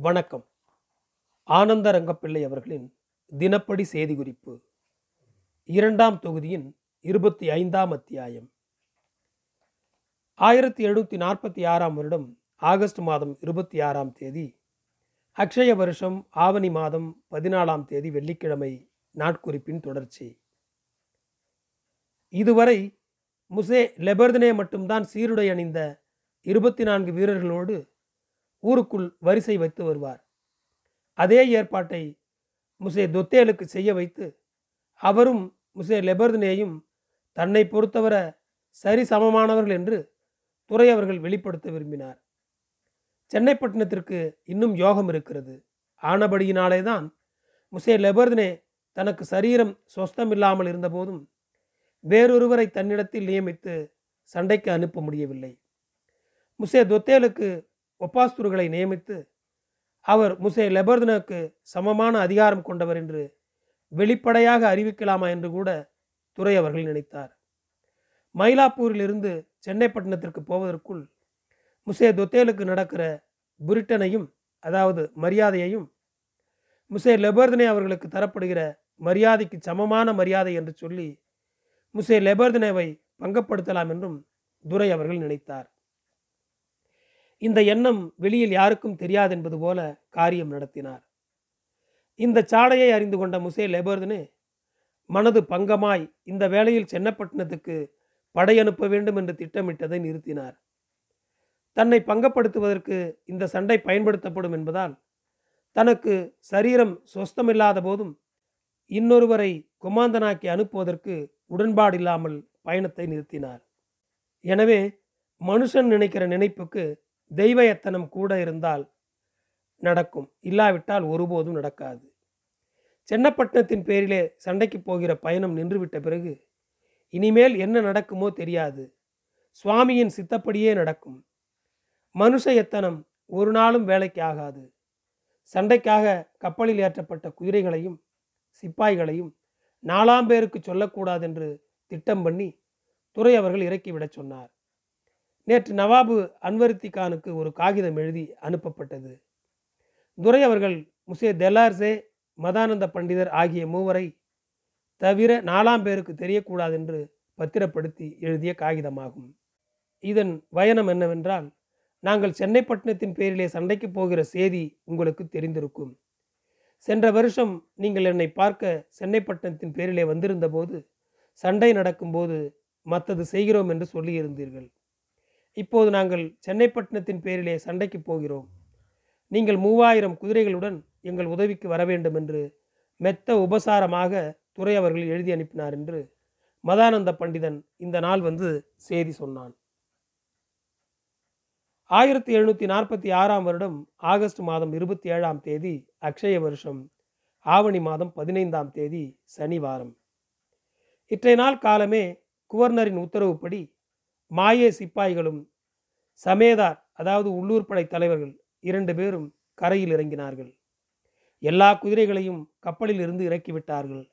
வணக்கம். ஆனந்த ரங்கப்பிள்ளை அவர்களின் தினப்படி செய்தி குறிப்பு இரண்டாம் தொகுதியின் இருபத்தி ஐந்தாம் அத்தியாயம். ஆயிரத்தி எழுநூற்றி நாற்பத்தி ஆறாம் வருடம் ஆகஸ்ட் மாதம் இருபத்தி ஆறாம் தேதி அக்ஷய வருஷம் ஆவணி மாதம் பதினாலாம் தேதி வெள்ளிக்கிழமை நாட்குறிப்பின் தொடர்ச்சி. இதுவரை முசே லெபர்தனே மட்டும்தான் சீருடை அணிந்த இருபத்தி நான்கு வீரர்களோடு ஊருக்குள் வரிசை வைத்து வருவார். அதே ஏற்பாட்டை முசே தொத்தேலுக்கு செய்ய வைத்து அவரும் முசே லெபர்தினேயும் தன்னை பொறுத்தவரை சரி சமமானவர்கள் என்று துறை அவர்கள் வெளிப்படுத்த விரும்பினார். சென்னைப்பட்டினத்திற்கு இன்னும் யோகம் இருக்கிறது. ஆனபடியினாலே தான் முசே லெபர்தனே தனக்கு சரீரம் சொஸ்தமில்லாமல் இருந்தபோதும் வேறொருவரை தன்னிடத்தில் நியமித்து சண்டைக்கு அனுப்ப முடியவில்லை. முசே தொத்தேலுக்கு ஒப்பாஸ்துருகளை நியமித்து அவர் முசே லெபர்தனுக்கு சமமான அதிகாரம் கொண்டவர் என்று வெளிப்படையாக அறிவிக்கலாமா என்று கூட துரை அவர்கள் நினைத்தார். மயிலாப்பூரிலிருந்து சென்னைப்பட்டினத்திற்கு போவதற்குள் முசே தொத்தேலுக்கு நடக்கிற புரிட்டனையும் அதாவது மரியாதையையும் முசே லெபர்தனே அவர்களுக்கு தரப்படுகிற மரியாதைக்கு சமமான மரியாதை என்று சொல்லி முசே லெபர்தனேவை பங்கப்படுத்தலாம் என்றும் துரை அவர்கள் நினைத்தார். இந்த எண்ணம் வெளியில் யாருக்கும் தெரியாது என்பது போல காரியம் நடத்தினார். இந்த சாடையை அறிந்து கொண்ட முசே லெபர்தனே மனது பங்கமாய் இந்த வேளையில் சென்னப்பட்டினத்துக்கு படை அனுப்ப வேண்டும் என்று திட்டமிட்டதை நிறுத்தினார். தன்னை பங்கப்படுத்துவதற்கு இந்த சண்டை பயன்படுத்தப்படும் என்பதால் தனக்கு சரீரம் சொஸ்தமில்லாத போதும் இன்னொருவரை குமாந்தனாக்கி அனுப்புவதற்கு உடன்பாடில்லாமல் பயணத்தை நிறுத்தினார். எனவே மனுஷன் நினைக்கிற நினைப்புக்கு தெய்வ எத்தனம் கூட இருந்தால் நடக்கும். இல்லாவிட்டால் ஒருபோதும் நடக்காது. சென்னப்பட்டினத்தின் பேரிலே சண்டைக்கு போகிற பயணம் நின்றுவிட்ட பிறகு இனிமேல் என்ன நடக்குமோ தெரியாது. சுவாமியின் சித்தப்படியே நடக்கும். மனுஷ எத்தனம் ஒரு நாளும் வேலைக்கு ஆகாது. சண்டைக்காக கப்பலில் ஏற்றப்பட்ட குதிரைகளையும் சிப்பாய்களையும் நாலாம் பேருக்கு சொல்லக்கூடாது என்று திட்டம் பண்ணி துறை அவர்கள் இறக்கிவிடச் சொன்னார். நேற்று நவாபு அன்வருத்தி கானுக்கு ஒரு காகிதம் எழுதி அனுப்பப்பட்டது. துரை அவர்கள் முசே தெலார்சே மதானந்த பண்டிதர் ஆகிய மூவரை தவிர நாலாம் பேருக்கு தெரியக்கூடாது என்று பத்திரப்படுத்தி எழுதிய காகிதமாகும். இதன் பயணம் என்னவென்றால் நாங்கள் சென்னைப்பட்டினத்தின் பேரிலே சண்டைக்கு போகிற செய்தி உங்களுக்கு தெரிந்திருக்கும். சென்ற வருஷம் நீங்கள் என்னை பார்க்க சென்னைப்பட்டினத்தின் பேரிலே வந்திருந்த போது சண்டை நடக்கும்போது மற்றது செய்கிறோம் என்று சொல்லியிருந்தீர்கள். இப்போது நாங்கள் சென்னைப்பட்டினத்தின் பேரிலே சண்டைக்கு போகிறோம். நீங்கள் மூவாயிரம் குதிரைகளுடன் எங்கள் உதவிக்கு வர வேண்டும் என்று மெத்த உபசாரமாக துறை அவர்கள் எழுதி அனுப்பினார் என்று மதானந்த பண்டிதன் இந்த நாள் வந்து செய்தி சொன்னான். ஆயிரத்தி எழுநூற்றி நாற்பத்தி ஆறாம் வருடம் ஆகஸ்ட் மாதம் இருபத்தி ஏழாம் தேதி அக்ஷய வருஷம் ஆவணி மாதம் பதினைந்தாம் தேதி சனிவாரம். இற்றைய நாள் காலமே குவர்னரின் உத்தரவுப்படி மாயே சிப்பாய்களும் சமேதார் அதாவது உள்ளூர் படை தலைவர்கள் இரண்டு பேரும் கரையில் இறங்கினார்கள். எல்லா குதிரைகளையும் கப்பலில் இருந்து இறக்கிவிட்டார்கள்.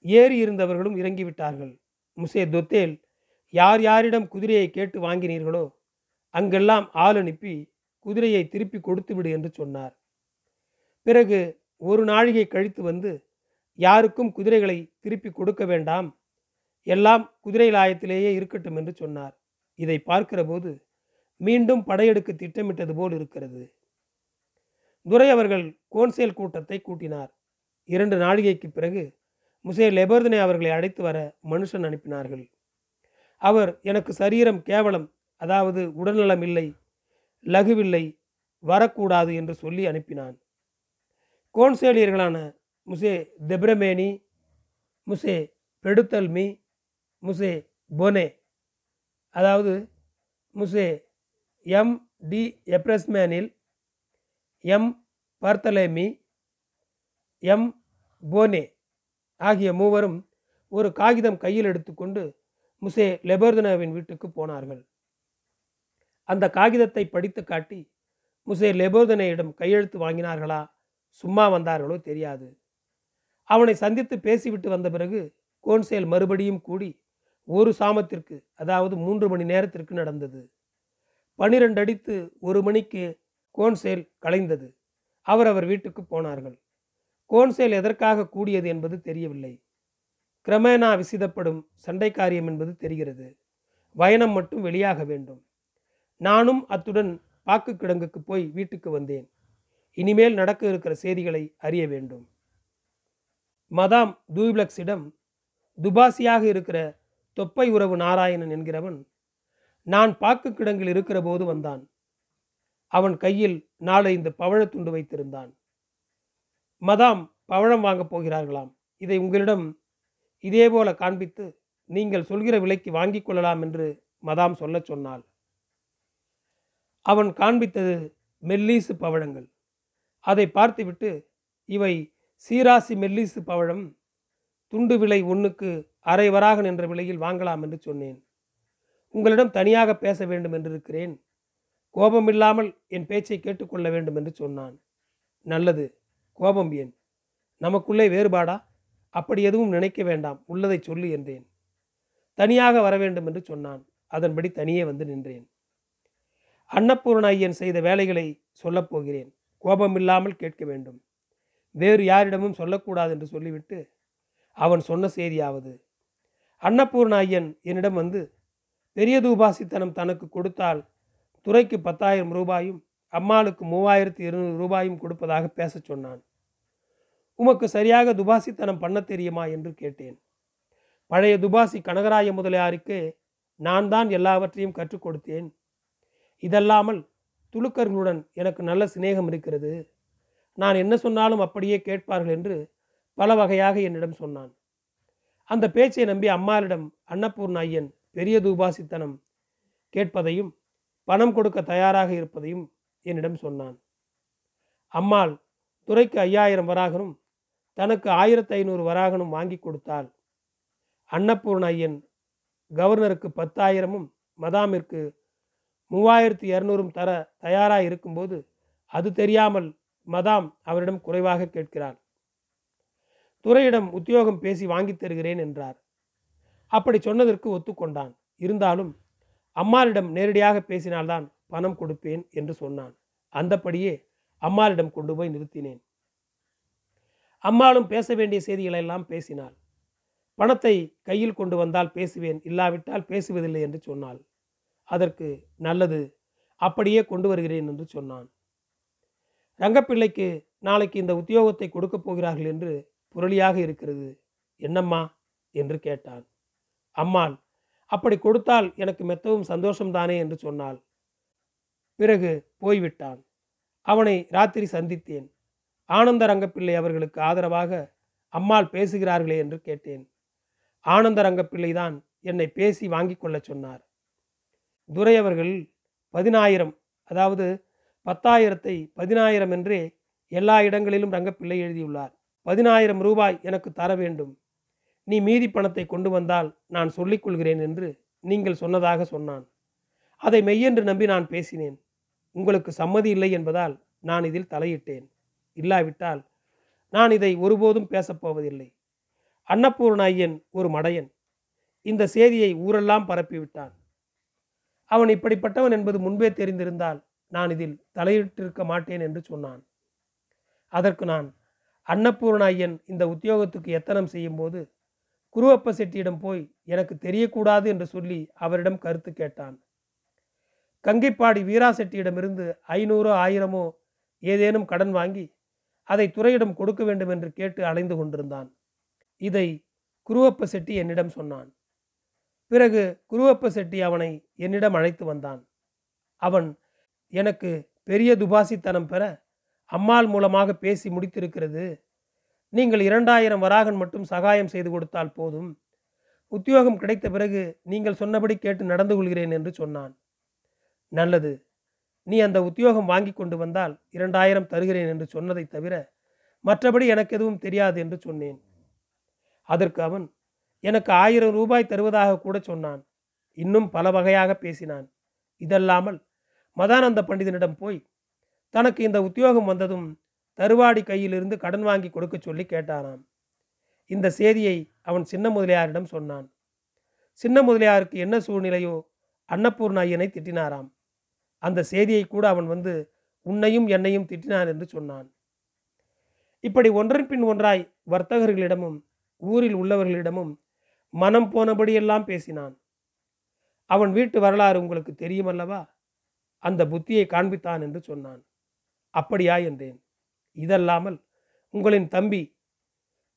ஏறி இருந்தவர்களும் இறங்கிவிட்டார்கள். முசே தொத்தேல் யார் யாரிடம் குதிரையை கேட்டு வாங்கினீர்களோ அங்கெல்லாம் ஆள் அனுப்பி குதிரையை திருப்பி கொடுத்து விடு என்று சொன்னார். பிறகு ஒரு நாழிகை கழித்து வந்து யாருக்கும் குதிரைகளை திருப்பி கொடுக்க வேண்டாம் எல்லாம் குதிரை லாயத்திலேயே இருக்கட்டும் என்று சொன்னார். இதை பார்க்கிற போது மீண்டும் படையெடுக்க திட்டமிட்டது போல் இருக்கிறது. துரை அவர்கள் கோன்சேல் கூட்டத்தை கூட்டினார். இரண்டு நாழிகைக்கு பிறகு முசே லெபர்தனை அவர்களை அழைத்து வர மனுஷன் அனுப்பினார்கள். அவர் எனக்கு சரீரம் கேவலம் அதாவது உடல்நலம் இல்லை லகுவில்லை வரக்கூடாது என்று சொல்லி அனுப்பினான். கோன்சேலியர்களான முசே தெப்ரமேனி முசே பெடுத்தல்மி முசே போனே. அதாவது முசே எம் டி எப்ரஸ்மேனில் எம் பர்த்தலேமி எம் போனே ஆகிய மூவரும் ஒரு காகிதம் கையில் எடுத்துக்கொண்டு முசே லெபர்தனாவின் வீட்டுக்கு போனார்கள். அந்த காகிதத்தை படித்து காட்டி முசே லெபோதனையிடம் கையெழுத்து வாங்கினார்களா? சும்மா வந்தார்களோ தெரியாது. அவனை சந்தித்து பேசிவிட்டு வந்த பிறகு கோன்சேல் மறுபடியும் கூடி ஒரு சாமத்திற்கு அதாவது மூன்று மணி நேரத்திற்கு நடந்தது. பனிரெண்டு அடித்து ஒரு மணிக்கு கோன்சேல் கலைந்தது. அவர் அவர் வீட்டுக்கு போனார்கள். கோன்சேல் எதற்காக கூடியது என்பது தெரியவில்லை. கிரமேணா விசிதப்படும் சண்டை காரியம் என்பது தெரிகிறது. பயணம் மட்டும் வெளியாக வேண்டும். நானும் அத்துடன் பாக்கு கிடங்குக்கு போய் வீட்டுக்கு வந்தேன். இனிமேல் நடக்க இருக்கிற செய்திகளை அறிய வேண்டும். மதாம் தூப்ளக்ஸிடம் துபாசியாக இருக்கிற தொப்பை உறவு நாராயணன் என்கிறவன் நான் பாக்கு கிடங்கில் இருக்கிற போது வந்தான். அவன் கையில் நாலைந்து பவழத்துண்டு வைத்திருந்தான். மதாம் பவழம் வாங்கப் போகிறார்களாம். இதை உங்களிடம் இதேபோல காண்பித்து நீங்கள் சொல்கிற விலைக்கு வாங்கிக் கொள்ளலாம் என்று மதாம் சொல்லச் சொன்னாள். அவன் காண்பித்தது மெல்லீசு பவழங்கள். அதை பார்த்துவிட்டு இவை சீராசி மெல்லீசு பவழம் துண்டு விலை ஒன்றுக்கு அரை வராகன் என்ற விலையில் வாங்கலாம் என்று சொன்னேன். உங்களிடம் தனியாக பேச வேண்டும் என்று இருக்கிறேன் கோபமில்லாமல் என் பேச்சை கேட்டுக்கொள்ள வேண்டும் என்று சொன்னான். நல்லது கோபம் ஏன்? நமக்குள்ளே வேறுபாடா? அப்படி எதுவும் நினைக்க வேண்டாம் உள்ளதை சொல்லு என்றேன். தனியாக வர வேண்டும் என்று சொன்னான். அதன்படி தனியே வந்து நின்றேன். அன்னபூர்ண ஐயன் செய்த வேலைகளை சொல்லப்போகிறேன் கோபமில்லாமல் கேட்க வேண்டும். வேறு யாரிடமும் சொல்லக்கூடாது என்று சொல்லிவிட்டு அவன் சொன்ன செய்தியாவது அன்னபூர்ண ஐயன் என்னிடம் வந்து பெரிய தூபாசித்தனம் தனக்கு கொடுத்தால் துறைக்கு பத்தாயிரம் ரூபாயும் அம்மாளுக்கு மூவாயிரத்தி இருநூறு ரூபாயும் கொடுப்பதாக பேசச் சொன்னான். உமக்கு சரியாக துபாசித்தனம் பண்ண தெரியுமா? என்று கேட்டேன். பழைய துபாசி கனகராய முதலியாருக்கு நான் தான் எல்லாவற்றையும் கற்றுக் கொடுத்தேன். இதல்லாமல் துலுக்கர்களுடன் எனக்கு நல்ல சிநேகம் இருக்கிறது. நான் என்ன சொன்னாலும் அப்படியே கேட்பார்கள் என்று பல வகையாக என்னிடம் சொன்னான். அந்த பேச்சை நம்பி அம்மாளிடம் அன்னபூர்ண ஐயன் பெரிய தூபாசித்தனம் கேட்பதையும் பணம் கொடுக்க தயாராக இருப்பதையும் என்னிடம் சொன்னான். அம்மாள் துறைக்கு ஐயாயிரம் வராகனும் தனக்கு ஆயிரத்தி ஐநூறு வராகனும் வாங்கி கொடுத்தால் அன்னபூர்ண ஐயன் கவர்னருக்கு பத்தாயிரமும் மதாமிற்கு மூவாயிரத்தி இரநூறும் தர தயாராக இருக்கும்போது அது தெரியாமல் மதாம் அவரிடம் குறைவாக கேட்கிறாள். துறையிடம் உத்தியோகம் பேசி வாங்கித் தருகிறேன் என்றார். அப்படி சொன்னதற்கு ஒத்துக்கொண்டான். இருந்தாலும் அம்மாளிடம் நேரடியாக பேசினால்தான் பணம் கொடுப்பேன் என்று சொன்னான். அந்தப்படியே அம்மாளிடம் கொண்டு போய் நிறுத்தினேன். அம்மாளும் பேச வேண்டிய செய்திகளை எல்லாம் பேசினாள். பணத்தை கையில் கொண்டு வந்தால் பேசுவேன் இல்லாவிட்டால் பேசுவதில்லை என்று சொன்னாள். அதற்கு நல்லது அப்படியே கொண்டு வருகிறேன் என்று சொன்னான். ரங்கப்பிள்ளைக்கு நாளைக்கு இந்த உத்தியோகத்தை கொடுக்கப் போகிறார்கள் என்று புரளியாக இருக்கிறது. என்னம்மா? என்று கேட்டான். அம்மாள் அப்படி கொடுத்தால் எனக்கு மெத்தவும் சந்தோஷம்தானே என்று சொன்னாள். பிறகு போய்விட்டான். அவனை ராத்திரி சந்தித்தேன். ஆனந்த ரங்கப்பிள்ளை அவர்களுக்கு ஆதரவாக அம்மாள் பேசுகிறார்களே? என்று கேட்டேன். ஆனந்த ரங்கப்பிள்ளை தான் என்னை பேசி வாங்கி கொள்ளச் சொன்னார். துரை அவர்கள் பதினாயிரம் அதாவது பத்தாயிரத்தை பதினாயிரம் என்றே எல்லா இடங்களிலும் ரங்கப்பிள்ளை எழுதியுள்ளார். பதினாயிரம் ரூபாய் எனக்கு தர வேண்டும். நீ மீதி பணத்தை கொண்டு வந்தால் நான் சொல்லிக் கொள்கிறேன் என்று நீங்கள் சொன்னதாக சொன்னான். அதை மெய்யென்று நம்பி நான் பேசினேன். உங்களுக்கு சம்மதி இல்லை என்பதால் நான் இதில் தலையிட்டேன். இல்லாவிட்டால் நான் இதை ஒருபோதும் பேசப்போவதில்லை அன்னபூர்ண ஐயன் ஒரு மடையன். இந்த செய்தியை ஊரெல்லாம் பரப்பிவிட்டான். அவன் இப்படிப்பட்டவன் என்பது முன்பே தெரிந்திருந்தால் நான் இதில் தலையிட்டிருக்க மாட்டேன் என்று சொன்னான். அதற்கு நான் அன்னபூர்ண ஐயன் இந்த உத்தியோகத்துக்கு எத்தனம் செய்யும்போது குருவப்ப செட்டியிடம் போய் எனக்கு தெரியக்கூடாது என்று சொல்லி அவரிடம் கருத்து கேட்டான். கங்கைப்பாடி வீரா செட்டியிடமிருந்து ஐநூறோ ஆயிரமோ ஏதேனும் கடன் வாங்கி அதை துறையிடம் கொடுக்க வேண்டும் என்று கேட்டு அலைந்து கொண்டிருந்தான். இதை குருவப்ப செட்டி என்னிடம் சொன்னான். பிறகு குருவப்ப செட்டி அவனை என்னிடம் அழைத்து வந்தான். அவன் எனக்கு பெரிய துபாசித்தனம் பெற அம்மாள் மூலமாக பேசி முடித்திருக்கிறது. நீங்கள் இரண்டாயிரம் வராகன் மட்டும் சகாயம் செய்து கொடுத்தால் போதும். உத்தியோகம் கிடைத்த பிறகு நீங்கள் சொன்னபடி கேட்டு நடந்து கொள்கிறேன் என்று சொன்னான். நல்லது. நீ அந்த உத்தியோகம் வாங்கி கொண்டு வந்தால் இரண்டாயிரம் தருகிறேன் என்று சொன்னதை தவிர மற்றபடி எனக்கு எதுவும் தெரியாது என்று சொன்னேன். அதற்கு அவன் எனக்கு ஆயிரம் ரூபாய் தருவதாக கூட சொன்னான். இன்னும் பல வகையாக பேசினான். இதல்லாமல் மதானந்த பண்டிதனிடம் போய் தனக்கு இந்த உத்தியோகம் வந்ததும் தருவாடி கையிலிருந்து கடன் வாங்கி கொடுக்க சொல்லி கேட்டானாம் இந்த செய்தியை அவன் சின்ன முதலியாரிடம் சொன்னான். சின்ன முதலியாருக்கு என்ன சூழ்நிலையோ அன்னபூர்ண ஐயனை திட்டினாராம். அந்த செய்தியை கூட அவன் வந்து உன்னையும் என்னையும் திட்டினான் என்று சொன்னான். இப்படி ஒன்றன் பின் ஒன்றாய் வர்த்தகர்களிடமும் ஊரில் உள்ளவர்களிடமும் மனம் போனபடியெல்லாம் பேசினான். அவன் வீட்டு வரலாறு உங்களுக்கு தெரியுமல்லவா? அந்த புத்தியை காண்பித்தான் என்று சொன்னான். அப்படியா என்றேன். இதல்லாமல் உங்களின் தம்பி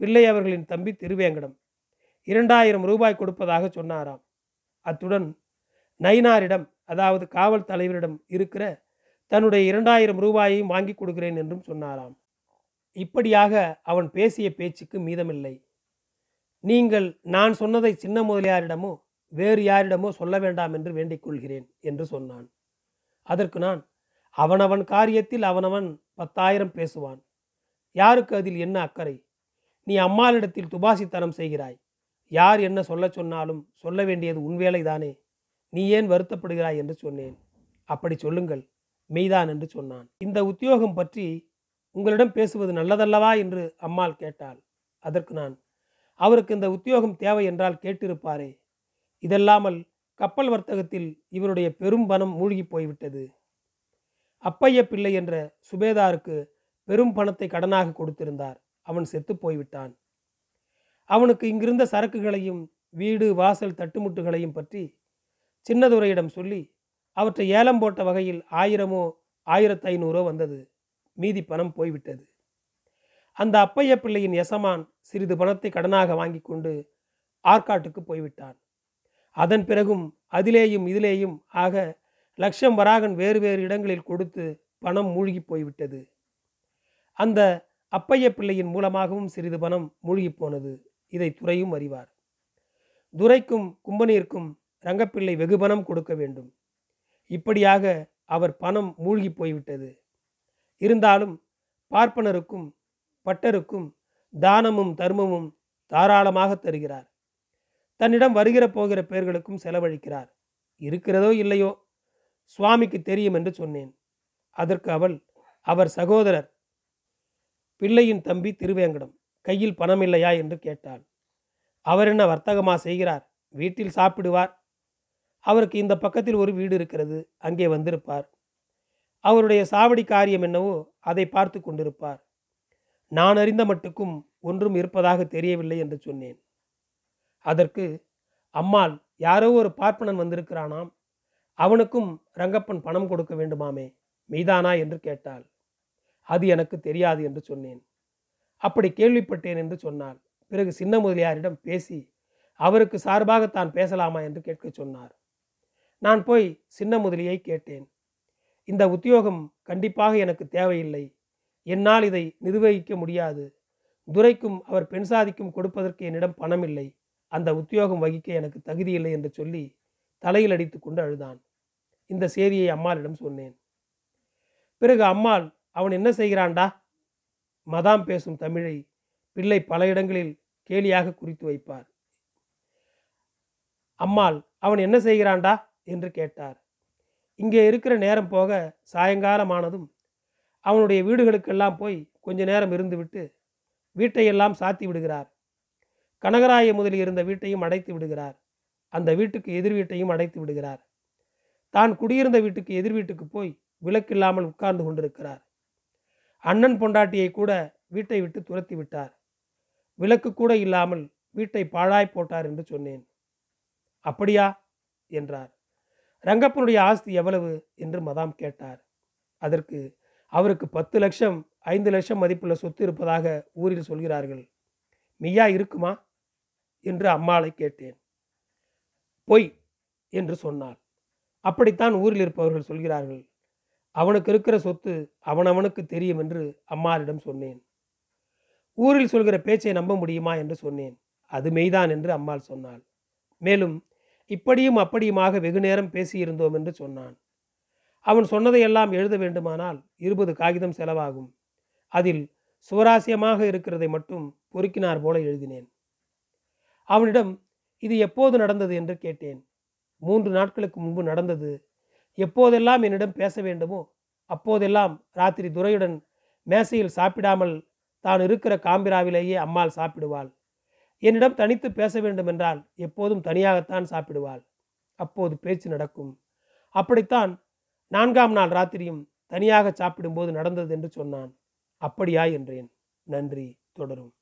பிள்ளை அவர்களின் தம்பி திருவேங்கடம் இரண்டாயிரம் ரூபாய் கொடுப்பதாக சொன்னாராம். அத்துடன் நயினாரிடம் அதாவது காவல் தலைவரிடம் இருக்கிற தன்னுடைய இரண்டாயிரம் ரூபாயையும் வாங்கி கொடுக்கிறேன் என்றும் சொன்னாராம். இப்படியாக அவன் பேசிய பேச்சுக்கு மீதமில்லை. நீங்கள் நான் சொன்னதை சின்ன முதலியாரிடமோ வேறு யாரிடமோ சொல்ல வேண்டாம் என்று வேண்டிக் கொள்கிறேன் என்று சொன்னான். அதற்கு நான் அவனவன் காரியத்தில் அவனவன் பத்தாயிரம் பேசுவான். யாருக்கு அதில் என்ன அக்கறை? நீ அம்மாளிடத்தில் துபாசித்தனம் செய்கிறாய். யார் என்ன சொல்ல சொன்னாலும் சொல்ல வேண்டியது உன் வேலைதானே. நீ ஏன் வருத்தப்படுகிறாய் என்று சொன்னேன். அப்படி சொல்லுங்கள் மெய்தான் என்று சொன்னான். இந்த உத்தியோகம் பற்றி உங்களிடம் பேசுவது நல்லதல்லவா என்று அம்மாள் கேட்டாள். அதற்கு நான் அவருக்கு இந்த உத்தியோகம் தேவை என்றால் கேட்டிருப்பாரே. இதல்லாமல் கப்பல் வர்த்தகத்தில் இவருடைய பெரும் பணம் மூழ்கி போய்விட்டது. அப்பைய பிள்ளை என்ற சுபேதாருக்கு பெரும் பணத்தை கடனாக கொடுத்திருந்தார். அவன் செத்து போய்விட்டான். அவனுக்கு இங்கிருந்த சரக்குகளையும் வீடு வாசல் தட்டுமுட்டுகளையும் பற்றி சின்னதுரையிடம் சொல்லி அவற்றை ஏலம் போட்ட வகையில் ஆயிரமோ ஆயிரத்து ஐநூறோ வந்தது. மீதி பணம் போய்விட்டது. அந்த அப்பைய பிள்ளையின் எசமான் சிறிது பணத்தை கடனாக வாங்கி கொண்டு ஆற்காட்டுக்கு போய்விட்டான். அதன் பிறகும் அதிலேயும் இதிலேயும் ஆக லக்ஷம் வராகன் வேறு வேறு இடங்களில் கொடுத்து பணம் மூழ்கி போய்விட்டது. அந்த அப்பைய பிள்ளையின் மூலமாகவும் சிறிது பணம் மூழ்கி போனது. இதை துறையும் அறிவார். துரைக்கும் கும்பனீருக்கும் ரங்கப்பிள்ளை வெகு பணம் கொடுக்க வேண்டும். இப்படியாக அவர் பணம் மூழ்கி போய்விட்டது. இருந்தாலும் பார்ப்பனருக்கும் பட்டருக்கும் தானமும் தர்மமும் தாராளமாக தருகிறார். தன்னிடம் வருகிற போகிற பேர்களுக்கும் செலவழிக்கிறார். இருக்கிறதோ இல்லையோ சுவாமிக்கு தெரியும் என்று சொன்னேன். அதற்கு அவள் அவர் சகோதரர். பிள்ளையின் தம்பி திருவேங்கடம் கையில் பணம் இல்லையா என்று கேட்டாள். அவர் என்ன வர்த்தகமா செய்கிறார்? வீட்டில் சாப்பிடுவார்? அவருக்கு இந்த பக்கத்தில் ஒரு வீடு இருக்கிறது அங்கே வந்திருப்பார். அவருடைய சாவடி காரியம் என்னவோ அதை பார்த்து கொண்டிருப்பார். நான் அறிந்த மட்டுக்கும் ஒன்றும் இருப்பதாக தெரியவில்லை என்று சொன்னேன். அதற்கு அம்மாள் யாரோ ஒரு பார்ப்பனன் வந்திருக்கிறானாம். அவனுக்கும் ரங்கப்பன் பணம் கொடுக்க வேண்டுமாமே? மீதானா? என்று கேட்டாள். அது எனக்கு தெரியாது என்று சொன்னேன். அப்படி கேள்விப்பட்டேன் என்று சொன்னாள். பிறகு சின்ன முதலியாரிடம் பேசி அவருக்கு சார்பாக தான் பேசலாமா என்று கேட்க சொன்னார். நான் போய் சின்ன முதலியை கேட்டேன். இந்த உத்தியோகம் கண்டிப்பாக எனக்கு தேவையில்லை. என்னால் இதை நிர்வகிக்க முடியாது. துரைக்கும் அவர் பெண் சாதிக்கும் கொடுப்பதற்கு என்னிடம் பணம் இல்லை அந்த உத்தியோகம் வகிக்க எனக்கு தகுதியில்லை என்று சொல்லி தலையில் அடித்து கொண்டு அழுதான். இந்த செய்தியை அம்மாளிடம் சொன்னேன். பிறகு அம்மாள் அவன் என்ன செய்கிறான்டா? மதாம் பேசும் தமிழை பிள்ளை பல இடங்களில் கேலியாக குறித்து வைப்பார். அம்மாள் அவன் என்ன செய்கிறான்டா? என்று கேட்டார். இங்கே இருக்கிற நேரம் போக சாயங்காலமானதும் அவனுடைய வீடுகளுக்கெல்லாம் போய் கொஞ்ச நேரம் இருந்துவிட்டு வீட்டையெல்லாம் சாத்தி விடுகிறார். கனகராய முதலில் இருந்த வீட்டையும் அடைத்து விடுகிறார். அந்த வீட்டுக்கு எதிர் வீட்டையும் அடைத்து விடுகிறார். தான் குடியிருந்த வீட்டுக்கு எதிர் வீட்டுக்கு போய் விளக்கில்லாமல் உட்கார்ந்து கொண்டிருக்கிறார். அண்ணன் பொண்டாட்டியை கூட வீட்டை விட்டு துரத்தி விட்டார். விளக்கு கூட இல்லாமல் வீட்டை பாழாய் போட்டார் என்று சொன்னேன். அப்படியா? என்றார். ரங்கப்பனுடைய ஆஸ்தி எவ்வளவு? என்று மதாம் கேட்டார். அதற்கு அவருக்கு பத்து லட்சம் ஐந்து லட்சம் மதிப்புள்ள சொத்து இருப்பதாக ஊரில் சொல்கிறார்கள். மெய்யா இருக்குமா? என்று அம்மாளை கேட்டேன். பொய் என்று சொன்னாள் அப்படித்தான் ஊரில் இருப்பவர்கள் சொல்கிறார்கள் அவனுக்கு இருக்கிற சொத்து அவனவனுக்கு தெரியும் என்று அம்மாரிடம் சொன்னேன். ஊரில் சொல்கிற பேச்சை நம்ப முடியுமா என்று சொன்னேன். அது மெய்தான் என்று அம்மாள் சொன்னாள். மேலும் இப்படியும் அப்படியுமாக வெகு நேரம் பேசியிருந்தோம் என்று சொன்னான். அவன் சொன்னதையெல்லாம் எழுத வேண்டுமானால் இருபது காகிதம் செலவாகும். அதில் சுவராசியமாக இருக்கிறதை மட்டும் பொறுக்கினார் போல எழுதினேன். அவனிடம் இது எப்போது நடந்தது என்று கேட்டேன். மூன்று நாட்களுக்கு முன்பு நடந்தது. எப்போதெல்லாம் என்னிடம் பேச வேண்டுமோ அப்போதெல்லாம் ராத்திரி துரையுடன் மேசையில் சாப்பிடாமல் தான் இருக்கிற காம்பிராவிலேயே அம்மாள் சாப்பிடுவாள். என்னிடம் தனித்து பேச வேண்டுமென்றால் எப்போதும் தனியாகத்தான் சாப்பிடுவாள். அப்போது பேச்சு நடக்கும். அப்படித்தான் நான்காம் நாள் ராத்திரியும் தனியாக சாப்பிடும்போது நடந்தது என்று சொன்னான். அப்படியா என்றேன். நன்றி தொடரும்.